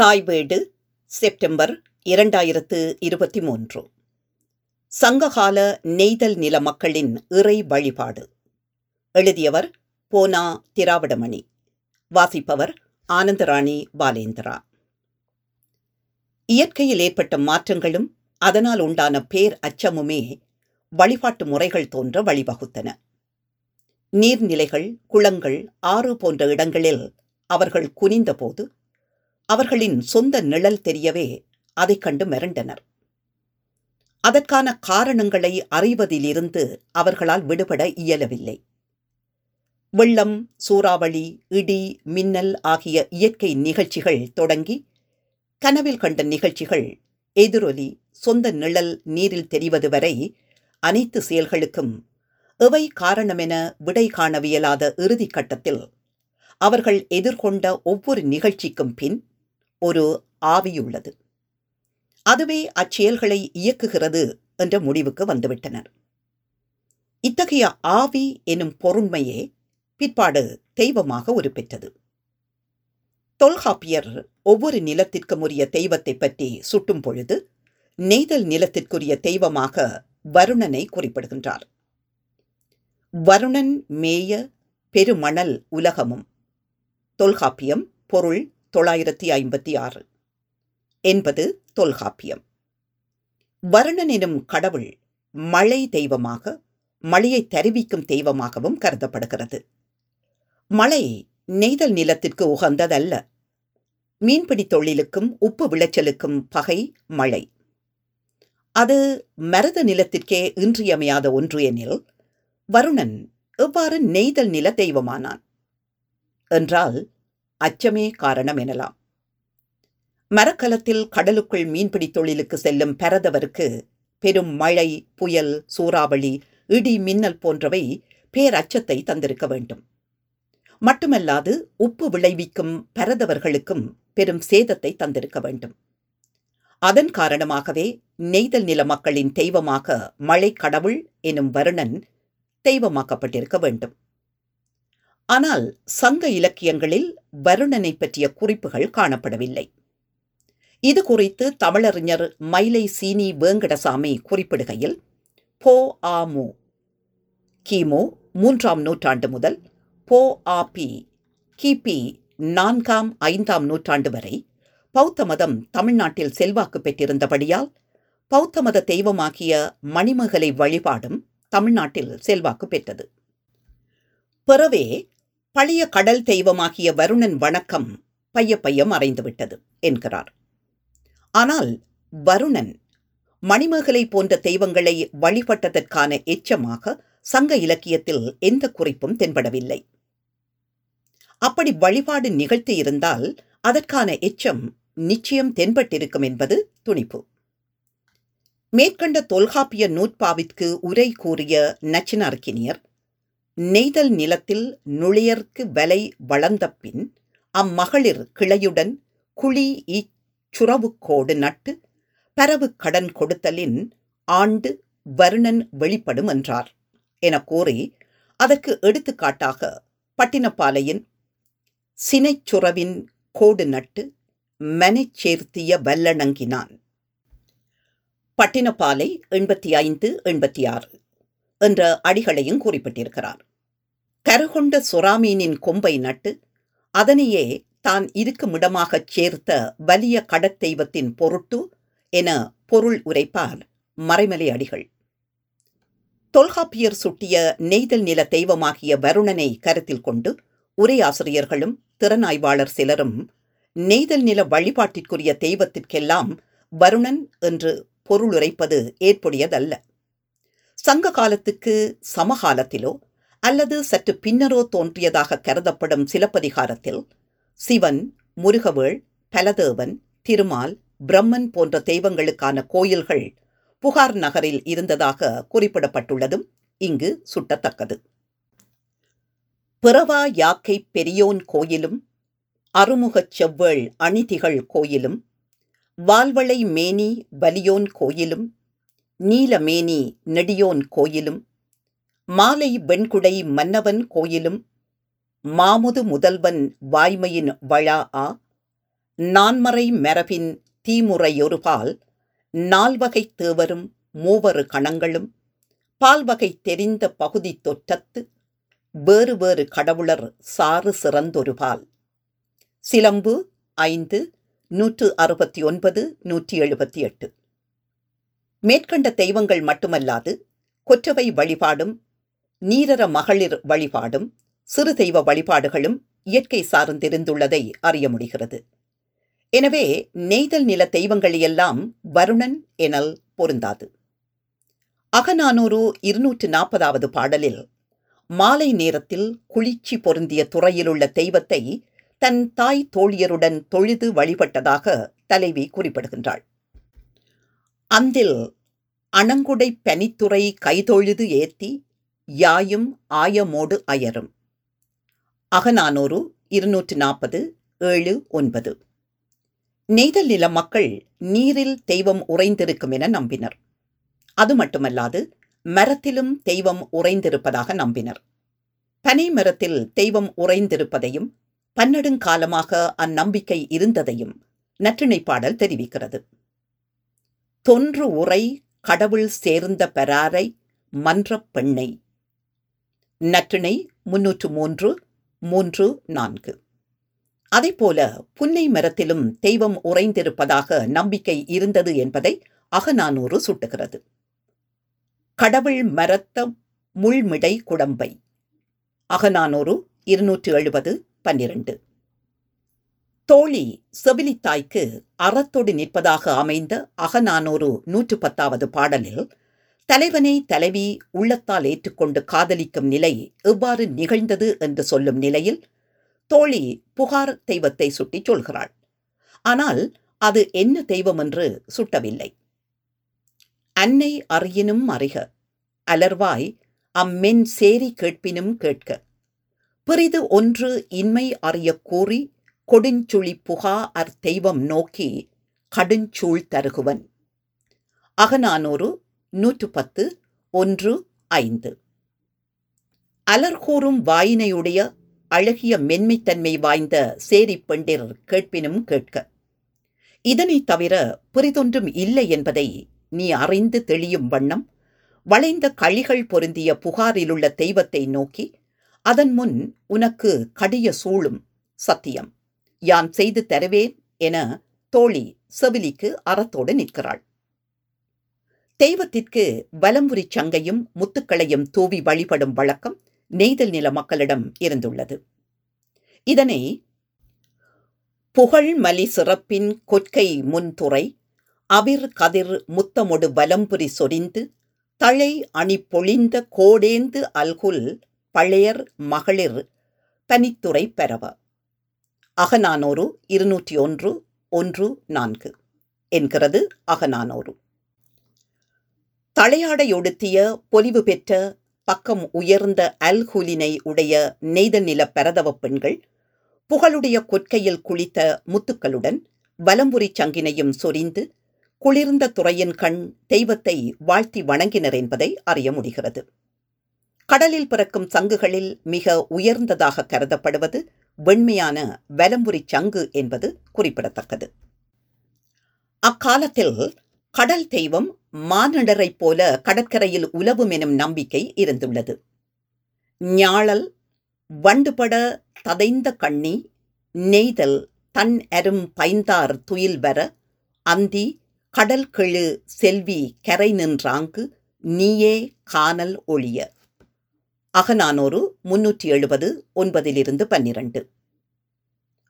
தாய் வீடு செப்டம்பர் இரண்டாயிரத்து இருபத்தி மூன்று. சங்ககால நெய்தல் நில மக்களின் இறை வழிபாடு. எழுதியவர் போனா திராவிடமணி. வாசிப்பவர் ஆனந்தராணி பாலேந்திரா. இயற்கையில் ஏற்பட்ட மாற்றங்களும் அதனால் உண்டான பேர் அச்சமுமே வழிபாட்டு முறைகள் தோன்ற வழிவகுத்தன. நீர்நிலைகள் குளங்கள் ஆறு போன்ற இடங்களில் அவர்கள் குனிந்தபோது அவர்களின் சொந்த நிழல் தெரியவே அதைக் கண்டு மிரண்டனர். அதற்கான காரணங்களை அறிவதிலிருந்து அவர்களால் விடுபட இயலவில்லை. வெள்ளம் சூறாவளி இடி மின்னல் ஆகிய இயற்கை நிகழ்ச்சிகள் தொடங்கி கனவில் கண்ட நிகழ்ச்சிகள் எதிரொலி சொந்த நிழல் நீரில் தெரிவது வரை அனைத்து செயல்களுக்கும் எவை காரணமென விடை காணவியலாத இறுதிக் கட்டத்தில் அவர்கள் எதிர்கொண்ட ஒவ்வொரு நிகழ்ச்சிக்கும் பின் ஒரு ஆவியுள்ளது. அதுவே அச்செயல்களை இயக்குகிறது என்ற முடிவுக்கு வந்துவிட்டனர். இத்தகைய ஆவி எனும் பொருண்மையே பிற்பாடு தெய்வமாக உருப்பெற்றது. தொல்காப்பியர் ஒவ்வொரு நிலத்திற்கும் உரிய தெய்வத்தை பற்றி சுட்டும் பொழுது நெய்தல் நிலத்திற்குரிய தெய்வமாக வருணனை குறிப்பிடுகின்றார். வருணன் மேய பெருமணல் உலகமும் தொல்காப்பியம் பொருள் தொள்ளாயிரத்தி ஐம்பத்தி ஆறு. என்பது தொல்காப்பியம். வருணன் எனும் கடவுள் மழை தெய்வமாக மழையை தருவிக்கும் தெய்வமாகவும் கருதப்படுகிறது. மழை நெய்தல் நிலத்திற்கு உகந்ததல்ல. மீன்பிடி தொழிலுக்கும் உப்பு விளைச்சலுக்கும் பகை மழை. அது மரத நிலத்திற்கே இன்றியமையாத ஒன்று எனில் வருணன் எவ்வாறு நெய்தல் நில தெய்வமானான்? என்றால் அச்சமே காரணம் எனலாம். மரக்கலத்தில் கடலுக்குள் மீன்பிடி தொழிலுக்கு செல்லும் பரதவருக்கு பெரும் மழை புயல் சூறாவளி இடி மின்னல் போன்றவை பேரச்சத்தை தந்திருக்க வேண்டும். மட்டுமல்லாது உப்பு விளைவிக்கும் பரதவர்களுக்கும் பெரும் சேதத்தை தந்திருக்க வேண்டும். அதன் காரணமாகவே நெய்தல் நில மக்களின் தெய்வமாக மழை கடவுள் எனும் வருணன் தெய்வமாக்கப்பட்டிருக்க வேண்டும். ஆனால் சங்க இலக்கியங்களில் வருணனை பற்றிய குறிப்புகள் காணப்படவில்லை. இது குறித்து தமிழறிஞர் மயிலை சீனி வேங்கடசாமி குறிப்பிடுகையில் போ ஆ மு. கிமு மூன்றாம் நூற்றாண்டு முதல் போ ஆ பி கிபி நான்காம் ஐந்தாம் நூற்றாண்டு வரை பௌத்த மதம் தமிழ்நாட்டில் செல்வாக்கு பெற்றிருந்தபடியால் பௌத்த மத தெய்வமாகிய மணிமகலை வழிபாடும் தமிழ்நாட்டில் செல்வாக்கு பெற்றது. பிறவே பழைய கடல் தெய்வமாகிய வருணன் வணக்கம் பைய பைய மறைந்துவிட்டது என்கிறார். ஆனால் வருணன் மணிமேகலை போன்ற தெய்வங்களை வழிபட்டதற்கான எச்சமாக சங்க இலக்கியத்தில் எந்த குறிப்பும் தென்படவில்லை. அப்படி வழிபாடு நிகழ்த்தி இருந்தால் அதற்கான எச்சம் நிச்சயம் தென்பட்டிருக்கும் என்பது துணிப்பு. மேற்கண்ட தொல்காப்பிய நூற்பாவிற்கு உரை கூறிய நச்சினார்கினியர் நெய்தல் நிலத்தில் நுழையர்க்கு வலை வளர்ந்த பின் அம்மகளிர் கிளையுடன் குழி இச்சுறவுக்கோடு நட்டு பரவு கடன் கொடுத்தலின் ஆண்டு வருணன் வெளிப்படும் என்றார். என கூறி அதற்கு எடுத்துக்காட்டாக பட்டினப்பாலையின் சினைச்சுறவின் கோடு நட்டு மனைச்சேர்த்திய வல்லணங்கினான். பட்டினப்பாலை எண்பத்தி ஐந்து எண்பத்தி ஆறு என்ற அடிகளையும் குறிப்பிட்டிருக்கிறார். கருகொண்ட சுறாமீனின் கொம்பை நட்டு அதனையே தான் இருக்கும் இடமாகச் சேர்த்த வலிய கடற்தெய்வத்தின் பொருட்டு என பொருள் உரைப்பார் மறைமலை அடிகள். தொல்காப்பியர் சுட்டிய நெய்தல் நில தெய்வமாகிய வருணனை கருத்தில் கொண்டு உரையாசிரியர்களும் திறனாய்வாளர் சிலரும் நெய்தல் நில வழிபாட்டிற்குரிய தெய்வத்திற்கெல்லாம் வருணன் என்று பொருளுரைப்பது ஏற்புடையதல்ல. சங்க காலத்துக்கு சமகாலத்திலோ அல்லது சற்று பின்னரோ தோன்றியதாக கருதப்படும் சிலப்பதிகாரத்தில் சிவன் முருகவேள் பலதேவன் திருமால் பிரம்மன் போன்ற தெய்வங்களுக்கான கோயில்கள் புகார் நகரில் இருந்ததாக குறிப்பிடப்பட்டுள்ளதும் இங்கு சுட்டத்தக்கது. பிறவா யாக்கை பெரியோன் கோயிலும் அருமுகச் செவ்வேள் அணிதிகள் கோயிலும் வால்வளை மேனி வலியோன் கோயிலும் நீலமேனி நெடியோன் கோயிலும் மாலை வெண்குடை மன்னவன் கோயிலும் மாமுது முதல்வன் வாய்மையின் வழா ஆ நான்மறை மரபின் தீமுறையொருபால் நால்வகை தேவரும் மூவரு கணங்களும் பால்வகை தெரிந்த பகுதி தொற்றத்து வேறு வேறு கடவுளர் சாறு சிறந்தொருபால். சிலம்பு ஐந்து நூற்று அறுபத்தி ஒன்பது நூற்றி எழுபத்தி எட்டு. மேற்கண்ட தெய்வங்கள் மட்டுமல்லாது கொற்றவை வழிபாடும் நீரர மகளிர் வழிபாடும் சிறு தெய்வ வழிபாடுகளும் இயற்கை சார்ந்திருந்துள்ளதை அறிய முடிகிறது. எனவே நெய்தல் நில தெய்வங்களையெல்லாம் வருணன் எனல் பொருந்தாது. அகநானூறு இருநூற்று நாற்பதாவது பாடலில் மாலை நேரத்தில் குளிர்ச்சி பொருந்திய துறையிலுள்ள தெய்வத்தை தன் தாய் தோழியருடன் தொழுது வழிபட்டதாக தலைவி குறிப்பிடுகின்றாள். அந்தில் அணங்குடை பனித்துறை கைதொழுது ஏத்தி யாயும் ஆயமோடு அயரும். அகநானூறு இருநூற்று நாற்பது ஏழு ஒன்பது. நெய்தல் நில மக்கள் நீரில் தெய்வம் உறைந்திருக்கும் என நம்பினர். அது மட்டுமல்லாது மரத்திலும் தெய்வம் உறைந்திருப்பதாக நம்பினர். பனை மரத்தில் தெய்வம் உறைந்திருப்பதையும் பன்னெடுங்காலமாக அந்நம்பிக்கை இருந்ததையும் நற்றிணை பாடல் தெரிவிக்கிறது. தொன்று உரை கடவுள் சேர்ந்த பெறாரை மன்றப் பெண்ணை நற்றிணை முன்னூற்று மூன்று மூன்று நான்கு. போல புன்னை மரத்திலும் தெய்வம் உறைந்திருப்பதாக நம்பிக்கை இருந்தது என்பதை அகநானூறு சுட்டுகிறது. கடவுள் மரத்த முள்மிடை குடம்பை. அகநானூறு இருநூற்று எழுபது பன்னிரண்டு. தோழி செவிலித்தாய்க்கு அறத்தோடு நிற்பதாக அமைந்த அகநானூறு நூற்று பத்தாவது பாடலில் தலைவனை தலைவி உள்ளத்தால் ஏற்றுக்கொண்டு காதலிக்கும் நிலை எவ்வாறு நிகழ்ந்தது என்று சொல்லும் நிலையில் தோழி புகார் தெய்வத்தை சுட்டிச் சொல்கிறாள். ஆனால் அது என்ன தெய்வம் என்று சுட்டவில்லை. அன்னை அறியினும் அறிக அலர்வாய் அம்மென் சேரி கேட்பினும் கேட்க. பிறிது ஒன்று இன்மை அறிய கூறி கொடுஞ்சுழி புகா அர் தெய்வம் நோக்கி கடுஞ்சூழ் தருகுவன். அகநானூறு நூற்று பத்து ஒன்று ஐந்து. அலர்கூறும் வாயினையுடைய அழகிய மென்மைத்தன்மை வாய்ந்த சேரி பெண்டிர் கேட்பினும் கேட்க. இதனைத் தவிர பிறிதொன்றும் இல்லை என்பதை நீ அறிந்து தெளியும் வண்ணம் வளைந்த களிகள் பொருந்திய புகாரிலுள்ள தெய்வத்தை நோக்கி அதன் முன் உனக்கு கடிய சூழும் சத்தியம். யான் செய்து தருவேன் என தோழி செவிலிக்கு அறத்தோடு நிற்கிறாள். தெய்வத்திற்கு வலம்புரி சங்கையும் முத்துக்களையும் தூவி வழிபடும் வழக்கம் நெய்தல் நில மக்களிடம் இருந்துள்ளது. இதனை புகழ் மலி சிறப்பின் கொற்கை முன்துறை அவிர் கதிர் முத்தமொடு வலம்புரி சொரிந்து தழை அணி பொழிந்த கோடேந்து அல்குல் பழையர் மகளிர் பனித்துறை பெறவ. அகநானூறு இருநூற்றி ஒன்று ஒன்று நான்கு. என்கிறது அகநானூறு. தலையாடையொடுத்திய பொலிவு பெற்ற பக்கம் உயர்ந்த அல்ஹூலினை உடைய நெய்த நில பரதவ பெண்கள் புகழுடைய கொற்கையில் குளித்த முத்துக்களுடன் வலம்புரி சங்கினையும் சொரிந்து குளிர்ந்த துறையின் கண் தெய்வத்தை வாழ்த்தி வணங்கினர் என்பதை அறிய முடிகிறது. கடலில் பிறக்கும் சங்குகளில் மிக உயர்ந்ததாக கருதப்படுவது வெண்மையான வலம்புரி சங்கு என்பது குறிப்பிடத்தக்கது. அக்காலத்தில் கடல் தெய்வம் மானடரைப் போல கடற்கரையில் உலவும் எனும் நம்பிக்கை இருந்துள்ளது. ஞாழல் வண்டுபட ததைந்த கண்ணி நெய்தல் தன் அரும் பைந்தார் துயில் வர அந்தி கடல் கெழு செல்வி கரை நின்றாங்கு நீயே காணல் ஒளிய அகநானூறு முன்னூற்றி எழுபது ஒன்பதிலிருந்து பன்னிரண்டு.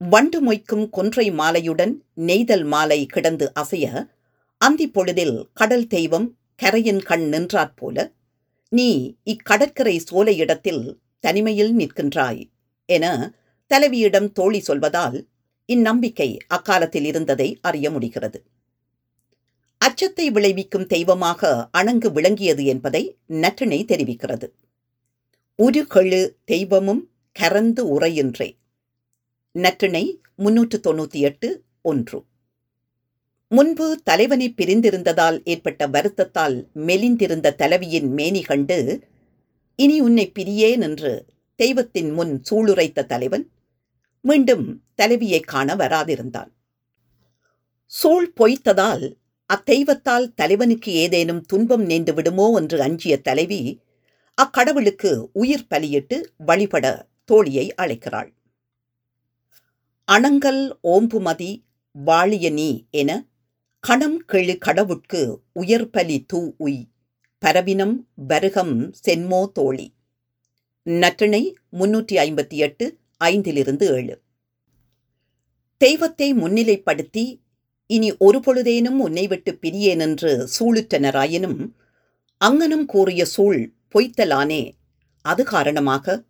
வண்டு மொய்க்கும் கொன்றை மாலையுடன் நெய்தல் மாலை கிடந்து அசைய அந்தி பொழுதில் கடல் தெய்வம் கரையின் கண் நின்றாற் போல நீ இக்கடற்கரை சோலையிடத்தில் தனிமையில் நிற்கின்றாய் என தலைவியிடம் தோழி சொல்வதால் இந்நம்பிக்கை அக்காலத்தில் இருந்ததை அறிய முடிகிறது. அச்சத்தை விளைவிக்கும் தெய்வமாக அணங்கு விளங்கியது என்பதை நற்றினை தெரிவிக்கிறது. உருகெழு தெய்வமும் கரந்து உரையின்றே நற்றினை முன்னூற்று தொண்ணூற்றி எட்டு ஒன்று. முன்பு தலைவனை பிரிந்திருந்ததால் ஏற்பட்ட வருத்தத்தால் மெலிந்திருந்த தலைவியின் மேனி கண்டு இனி உன்னை பிரியேன் என்று தெய்வத்தின் முன் சூளுரைத்த தலைவன் மீண்டும் தலைவியை காண வராதிருந்தான். சூழ் பொய்த்ததால் அத்தெய்வத்தால் தலைவனுக்கு ஏதேனும் துன்பம் நேர்ந்து விடுமோ என்று அஞ்சிய தலைவி அக்கடவுளுக்கு உயிர் பலியிட்டு வழிபட தோழியை அழைக்கிறாள். அணங்கல் ஓம்புமதி வாழிய நீ என கணம் கெழு கடவுட்கு உயர்பலி தூ உய் பரவினம் வருகம் சென்மோ தோழி. நற்றிணை முன்னூற்றி ஐம்பத்தி எட்டு ஐந்திலிருந்து ஏழு. தெய்வத்தை முன்னிலைப்படுத்தி இனி ஒரு பொழுதேனும் உன்னை விட்டு பிரியேன் என்று சூளுற்றனராயினும் அங்கனம் கூறிய சூழ் பொய்த்தலானே அது காரணமாக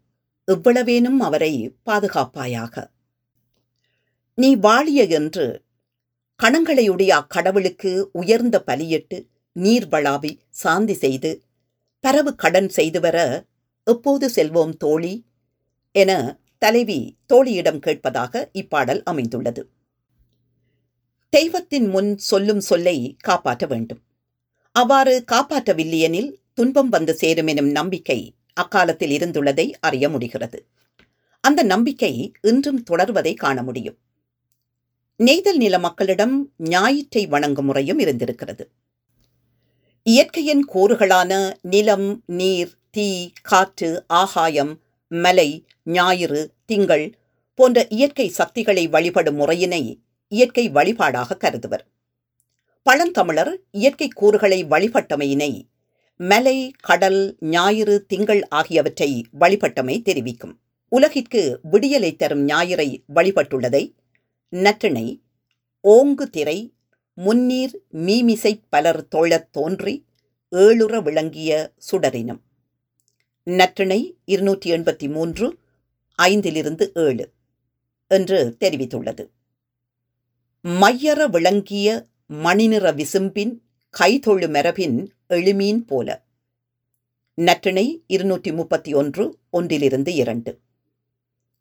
எவ்வளவேனும் அவரை பாதுகாப்பாயாக. நீ வாழிய என்று கணங்களையுடைய அக்கடவுளுக்கு உயர்ந்த பலியிட்டு நீர் வளாவி சாந்தி செய்து பரவு கடன் செய்து வர எப்போது செல்வோம் தோழி? என தலைவி தோழியிடம் கேட்பதாக இப்பாடல் அமைந்துள்ளது. தெய்வத்தின் முன் சொல்லும் சொல்லை காப்பாற்ற வேண்டும். அவ்வாறு காப்பாற்றவில்லையெனில் துன்பம் வந்து சேரும் எனும் நம்பிக்கை அக்காலத்தில் இருந்துள்ளதை அறிய முடிகிறது. அந்த நம்பிக்கை இன்றும் தொடர்வதை காண முடியும். நெய்தல் நில மக்களிடம் ஞாயிற்றை வணங்கும் முறையும் இருந்திருக்கிறது. இயற்கையின் கூறுகளான நிலம் நீர் தீ காற்று ஆகாயம் மலை ஞாயிறு திங்கள் போன்ற இயற்கை சக்திகளை வழிபடும் முறையினை இயற்கை வழிபாடாக கருதுவர். பழந்தமிழர் இயற்கை கூறுகளை வழிபட்டமையினை மலை கடல் ஞாயிறு திங்கள் ஆகியவற்றை வழிபட்டமை தெரிவிக்கும். உலகிற்கு விடியலை தரும் ஞாயிறை வழிபட்டுள்ளதை நற்றிணை ஓங்கு திரை முன்னீர் மீமிசை பலர் தோழத் தோன்றி ஏழுற விளங்கிய சுடரினம். நற்றிணை இருநூற்றி எண்பத்தி மூன்று ஐந்திலிருந்து ஏழு என்று தெரிவித்துள்ளது. மையற விளங்கிய மணிநிற விசும்பின் கைதொழு மரபின் எழுமீன் போல. நற்றிணை இருநூற்றி முப்பத்தி ஒன்று ஒன்றிலிருந்து இரண்டு.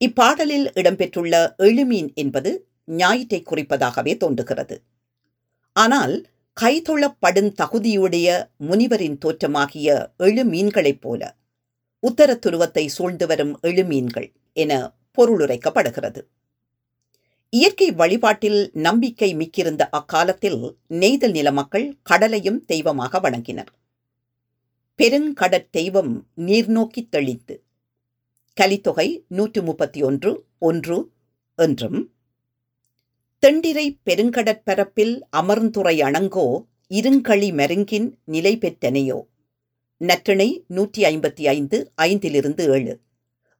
இப்பாடலில் இடம்பெற்றுள்ள எழுமீன் என்பது ஞாயிற்றை குறிப்பதாகவே தோன்றுகிறது. ஆனால் கைதொழப்படும் தகுதியுடைய முனிவரின் தோற்றமாகிய எழுமீன்களைப் போல உத்தர துருவத்தை சூழ்ந்து வரும் எழுமீன்கள் என பொருளுரைக்கப்படுகிறது. இயற்கை வழிபாட்டில் நம்பிக்கை மிக்கிருந்த அக்காலத்தில் நெய்தல் நில மக்கள் கடலையும் தெய்வமாக வணங்கினர். பெருங்கடற் தெய்வம் நீர்நோக்கி தெளித்து கலித்தொகை நூற்று முப்பத்தி ஒன்று ஒன்று என்றும் தெண்டிரை பெருங்கடற்பரப்பில் அமர்ந்துறை அணங்கோ இருங்களி மருங்கின் நிலை பெற்றனையோ? நற்றிணை நூற்றி ஐம்பத்தி ஐந்து ஐந்திலிருந்து ஏழு.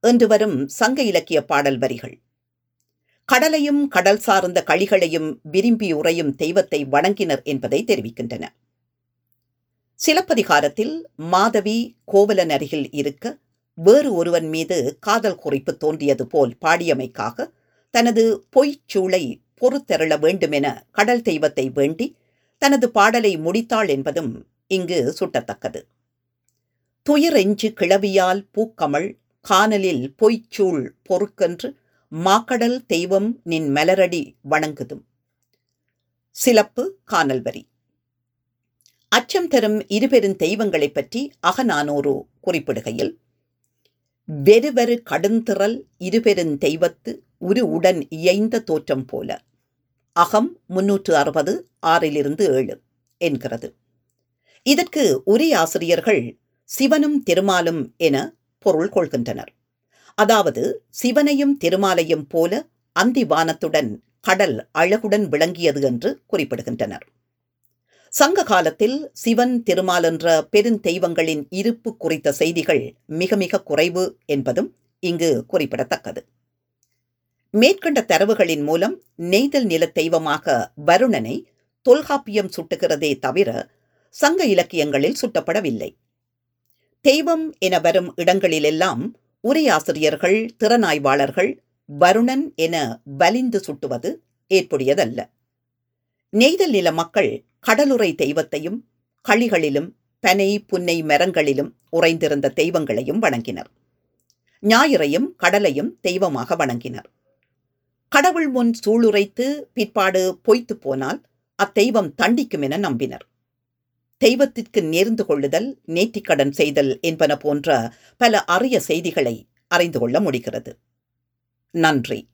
என்று வரும் சங்க இலக்கிய பாடல் வரிகள். கடலையும் கடல் சார்ந்த களிகளையும் விரும்பி உறையும் தெய்வத்தை வணங்கினர் என்பதை தெரிவிக்கின்றன. சிலப்பதிகாரத்தில் மாதவி கோவலன் அருகில் இருக்க வேறு ஒருவன் மீது காதல் குறிப்பு தோன்றியது போல் பாடியமைக்காக தனது பொய்ச்சூளை பொறுத்தருள வேண்டுமென கடல் தெய்வத்தை வேண்டி தனது பாடலை முடித்தாள் என்பதும் இங்கு சுட்டத்தக்கது. துயரெஞ்சு கிளவியால் பூக்கமள் கானலில் பொய்ச்சூள் பொறுக்கென்று மாக்கடல் தெய்வம் நின் மலரடி வணங்குதும். சிலப்பு கானல் வரி அச்சம் தரும் இருபெரும் தெய்வங்களைப் பற்றி அகநானோரு குறிப்பிடுகையில் வெறுவெரு கடுந்திரல் இருபெருந் தெய்வத்து உரு உடன் இயைந்த தோற்றம் போல. அகம் முன்னூற்று அறுபது ஆறிலிருந்து ஏழு என்கிறது. இதற்கு உரை ஆசிரியர்கள் சிவனும் திருமாலும் என பொருள் கொள்கின்றனர். அதாவது சிவனையும் திருமாலையும் போல அந்தி வானத்துடன் கடல் அழகுடன் விளங்கியது என்று குறிப்பிடுகின்றனர். சங்க காலத்தில் சிவன் திருமால் என்ற பெருந்தெய்வங்களின் இருப்பு குறித்த செய்திகள் மிக மிக குறைவு என்பதும் இங்கு குறிப்பிடத்தக்கது. மேற்கண்ட தரவுகளின் மூலம் நெய்தல் நில தெய்வமாக வருணனை தொல்காப்பியம் சுட்டுகிறதே தவிர சங்க இலக்கியங்களில் சுட்டப்படவில்லை. தெய்வம் என வரும் இடங்களிலெல்லாம் உரையாசிரியர்கள் திறனாய்வாளர்கள் வருணன் என வலிந்து சுட்டுவது ஏற்புடையதல்ல. நெய்தல் நில மக்கள் கடலுரை தெய்வத்தையும் களிகளிலும் பனை புன்னை மரங்களிலும் உறைந்திருந்த தெய்வங்களையும் வணங்கினர். ஞாயிறையும் கடலையும் தெய்வமாக வணங்கினர். கடவுள் முன் சூளுரைத்து பிற்பாடு பொய்த்து போனால் அத்தெய்வம் தண்டிக்கும் என நம்பினர். தெய்வத்திற்கு நேர்ந்து கொள்ளுதல் நேர்த்திக்கடன் செய்தல் என்பன போன்ற பல அரிய செய்திகளை அறிந்து கொள்ள முடிகிறது. நன்றி.